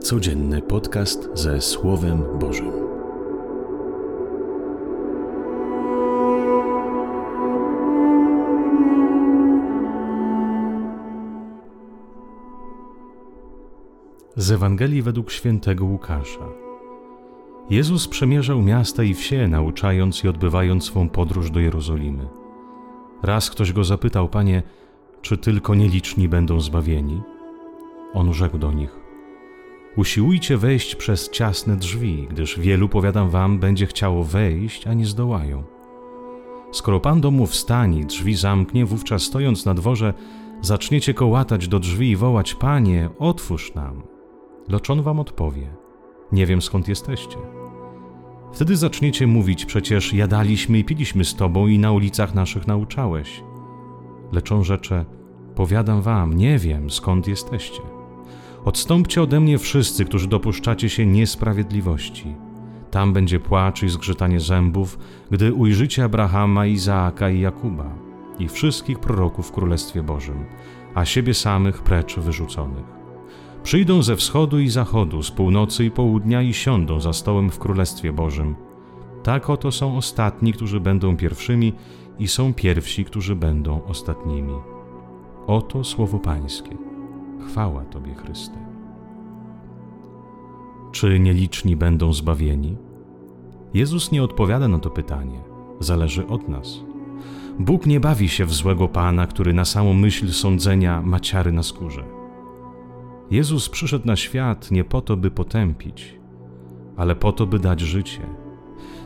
Codzienny podcast ze Słowem Bożym. Z Ewangelii według świętego Łukasza. Jezus przemierzał miasta i wsie, nauczając i odbywając swą podróż do Jerozolimy. Raz ktoś go zapytał, panie, czy tylko nieliczni będą zbawieni? On rzekł do nich: Usiłujcie wejść przez ciasne drzwi, gdyż wielu, powiadam wam, będzie chciało wejść, a nie zdołają. Skoro pan domu wstanie, drzwi zamknie, wówczas stojąc na dworze, zaczniecie kołatać do drzwi i wołać: Panie, otwórz nam. Lecz on wam odpowie: Nie wiem skąd jesteście. Wtedy zaczniecie mówić: Przecież jadaliśmy i piliśmy z tobą i na ulicach naszych nauczałeś. Lecz on rzecze: Powiadam wam, nie wiem skąd jesteście. Odstąpcie ode mnie wszyscy, którzy dopuszczacie się niesprawiedliwości. Tam będzie płacz i zgrzytanie zębów, gdy ujrzycie Abrahama, Izaaka i Jakuba i wszystkich proroków w Królestwie Bożym, a siebie samych precz wyrzuconych. Przyjdą ze wschodu i zachodu, z północy i południa i siądą za stołem w Królestwie Bożym. Tak oto są ostatni, którzy będą pierwszymi i są pierwsi, którzy będą ostatnimi. Oto słowo Pańskie. Chwała Tobie, Chryste. Czy nieliczni będą zbawieni? Jezus nie odpowiada na to pytanie. Zależy od nas. Bóg nie bawi się w złego Pana, który na samą myśl sądzenia ma ciary na skórze. Jezus przyszedł na świat nie po to, by potępić, ale po to, by dać życie.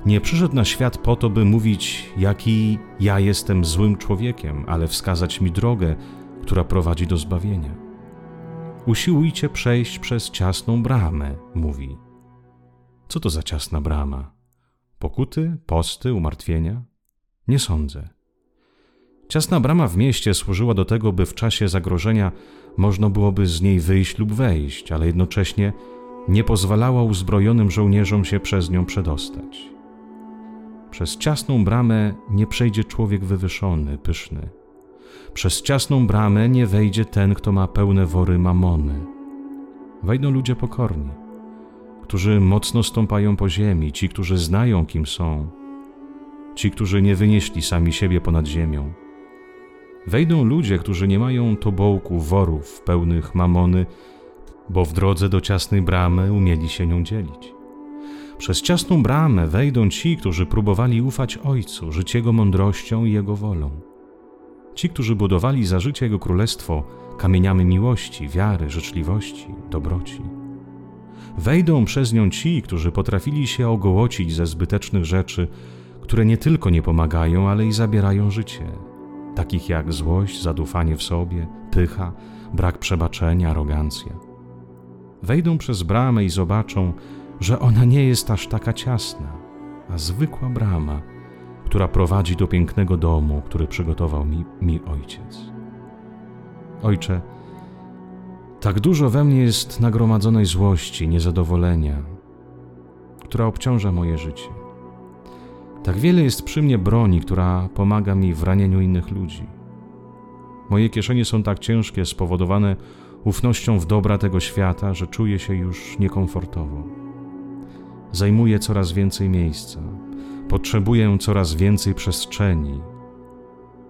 Nie przyszedł na świat po to, by mówić, jaki ja jestem złym człowiekiem, ale wskazać mi drogę, która prowadzi do zbawienia. Usiłujcie przejść przez ciasną bramę, mówi. Co to za ciasna brama? Pokuty, posty, umartwienia? Nie sądzę. Ciasna brama w mieście służyła do tego, by w czasie zagrożenia można byłoby z niej wyjść lub wejść, ale jednocześnie nie pozwalała uzbrojonym żołnierzom się przez nią przedostać. Przez ciasną bramę nie przejdzie człowiek wywyszony, pyszny przez ciasną bramę nie wejdzie ten, kto ma pełne wory mamony. Wejdą ludzie pokorni, którzy mocno stąpają po ziemi, ci, którzy znają, kim są, ci, którzy nie wynieśli sami siebie ponad ziemią. Wejdą ludzie, którzy nie mają tobołku worów pełnych mamony, bo w drodze do ciasnej bramy umieli się nią dzielić. Przez ciasną bramę wejdą ci, którzy próbowali ufać Ojcu, żyć Jego mądrością i Jego wolą. Ci, którzy budowali za życie Jego królestwo kamieniami miłości, wiary, życzliwości, dobroci. Wejdą przez nią ci, którzy potrafili się ogołocić ze zbytecznych rzeczy, które nie tylko nie pomagają, ale i zabierają życie, takich jak złość, zadufanie w sobie, pycha, brak przebaczenia, arogancja. Wejdą przez bramę i zobaczą, że ona nie jest aż taka ciasna, a zwykła brama, która prowadzi do pięknego domu, który przygotował mi, mi Ojciec. Ojcze, tak dużo we mnie jest nagromadzonej złości, niezadowolenia, która obciąża moje życie. Tak wiele jest przy mnie broni, która pomaga mi w ranieniu innych ludzi. Moje kieszenie są tak ciężkie, spowodowane ufnością w dobra tego świata, że czuję się już niekomfortowo. Zajmuję coraz więcej miejsca, Potrzebuję coraz więcej przestrzeni.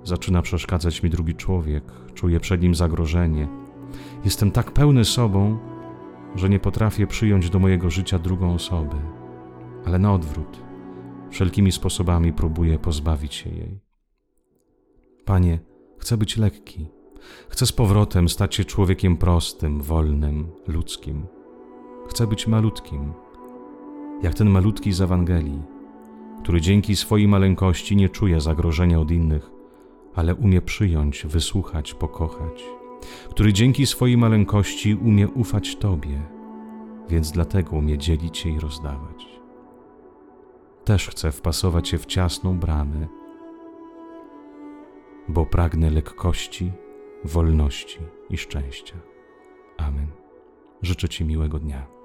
Zaczyna przeszkadzać mi drugi człowiek, czuję przed nim zagrożenie. Jestem tak pełny sobą, że nie potrafię przyjąć do mojego życia drugą osobę, ale na odwrót, wszelkimi sposobami próbuję pozbawić się jej. Panie, chcę być lekki. Chcę z powrotem stać się człowiekiem prostym, wolnym, ludzkim. Chcę być malutkim, jak ten malutki z Ewangelii który dzięki swojej maleńkości nie czuje zagrożenia od innych, ale umie przyjąć, wysłuchać, pokochać, który dzięki swojej maleńkości umie ufać Tobie, więc dlatego umie dzielić się i rozdawać. Też chcę wpasować się w ciasną bramę, bo pragnę lekkości, wolności i szczęścia. Amen. Życzę Ci miłego dnia.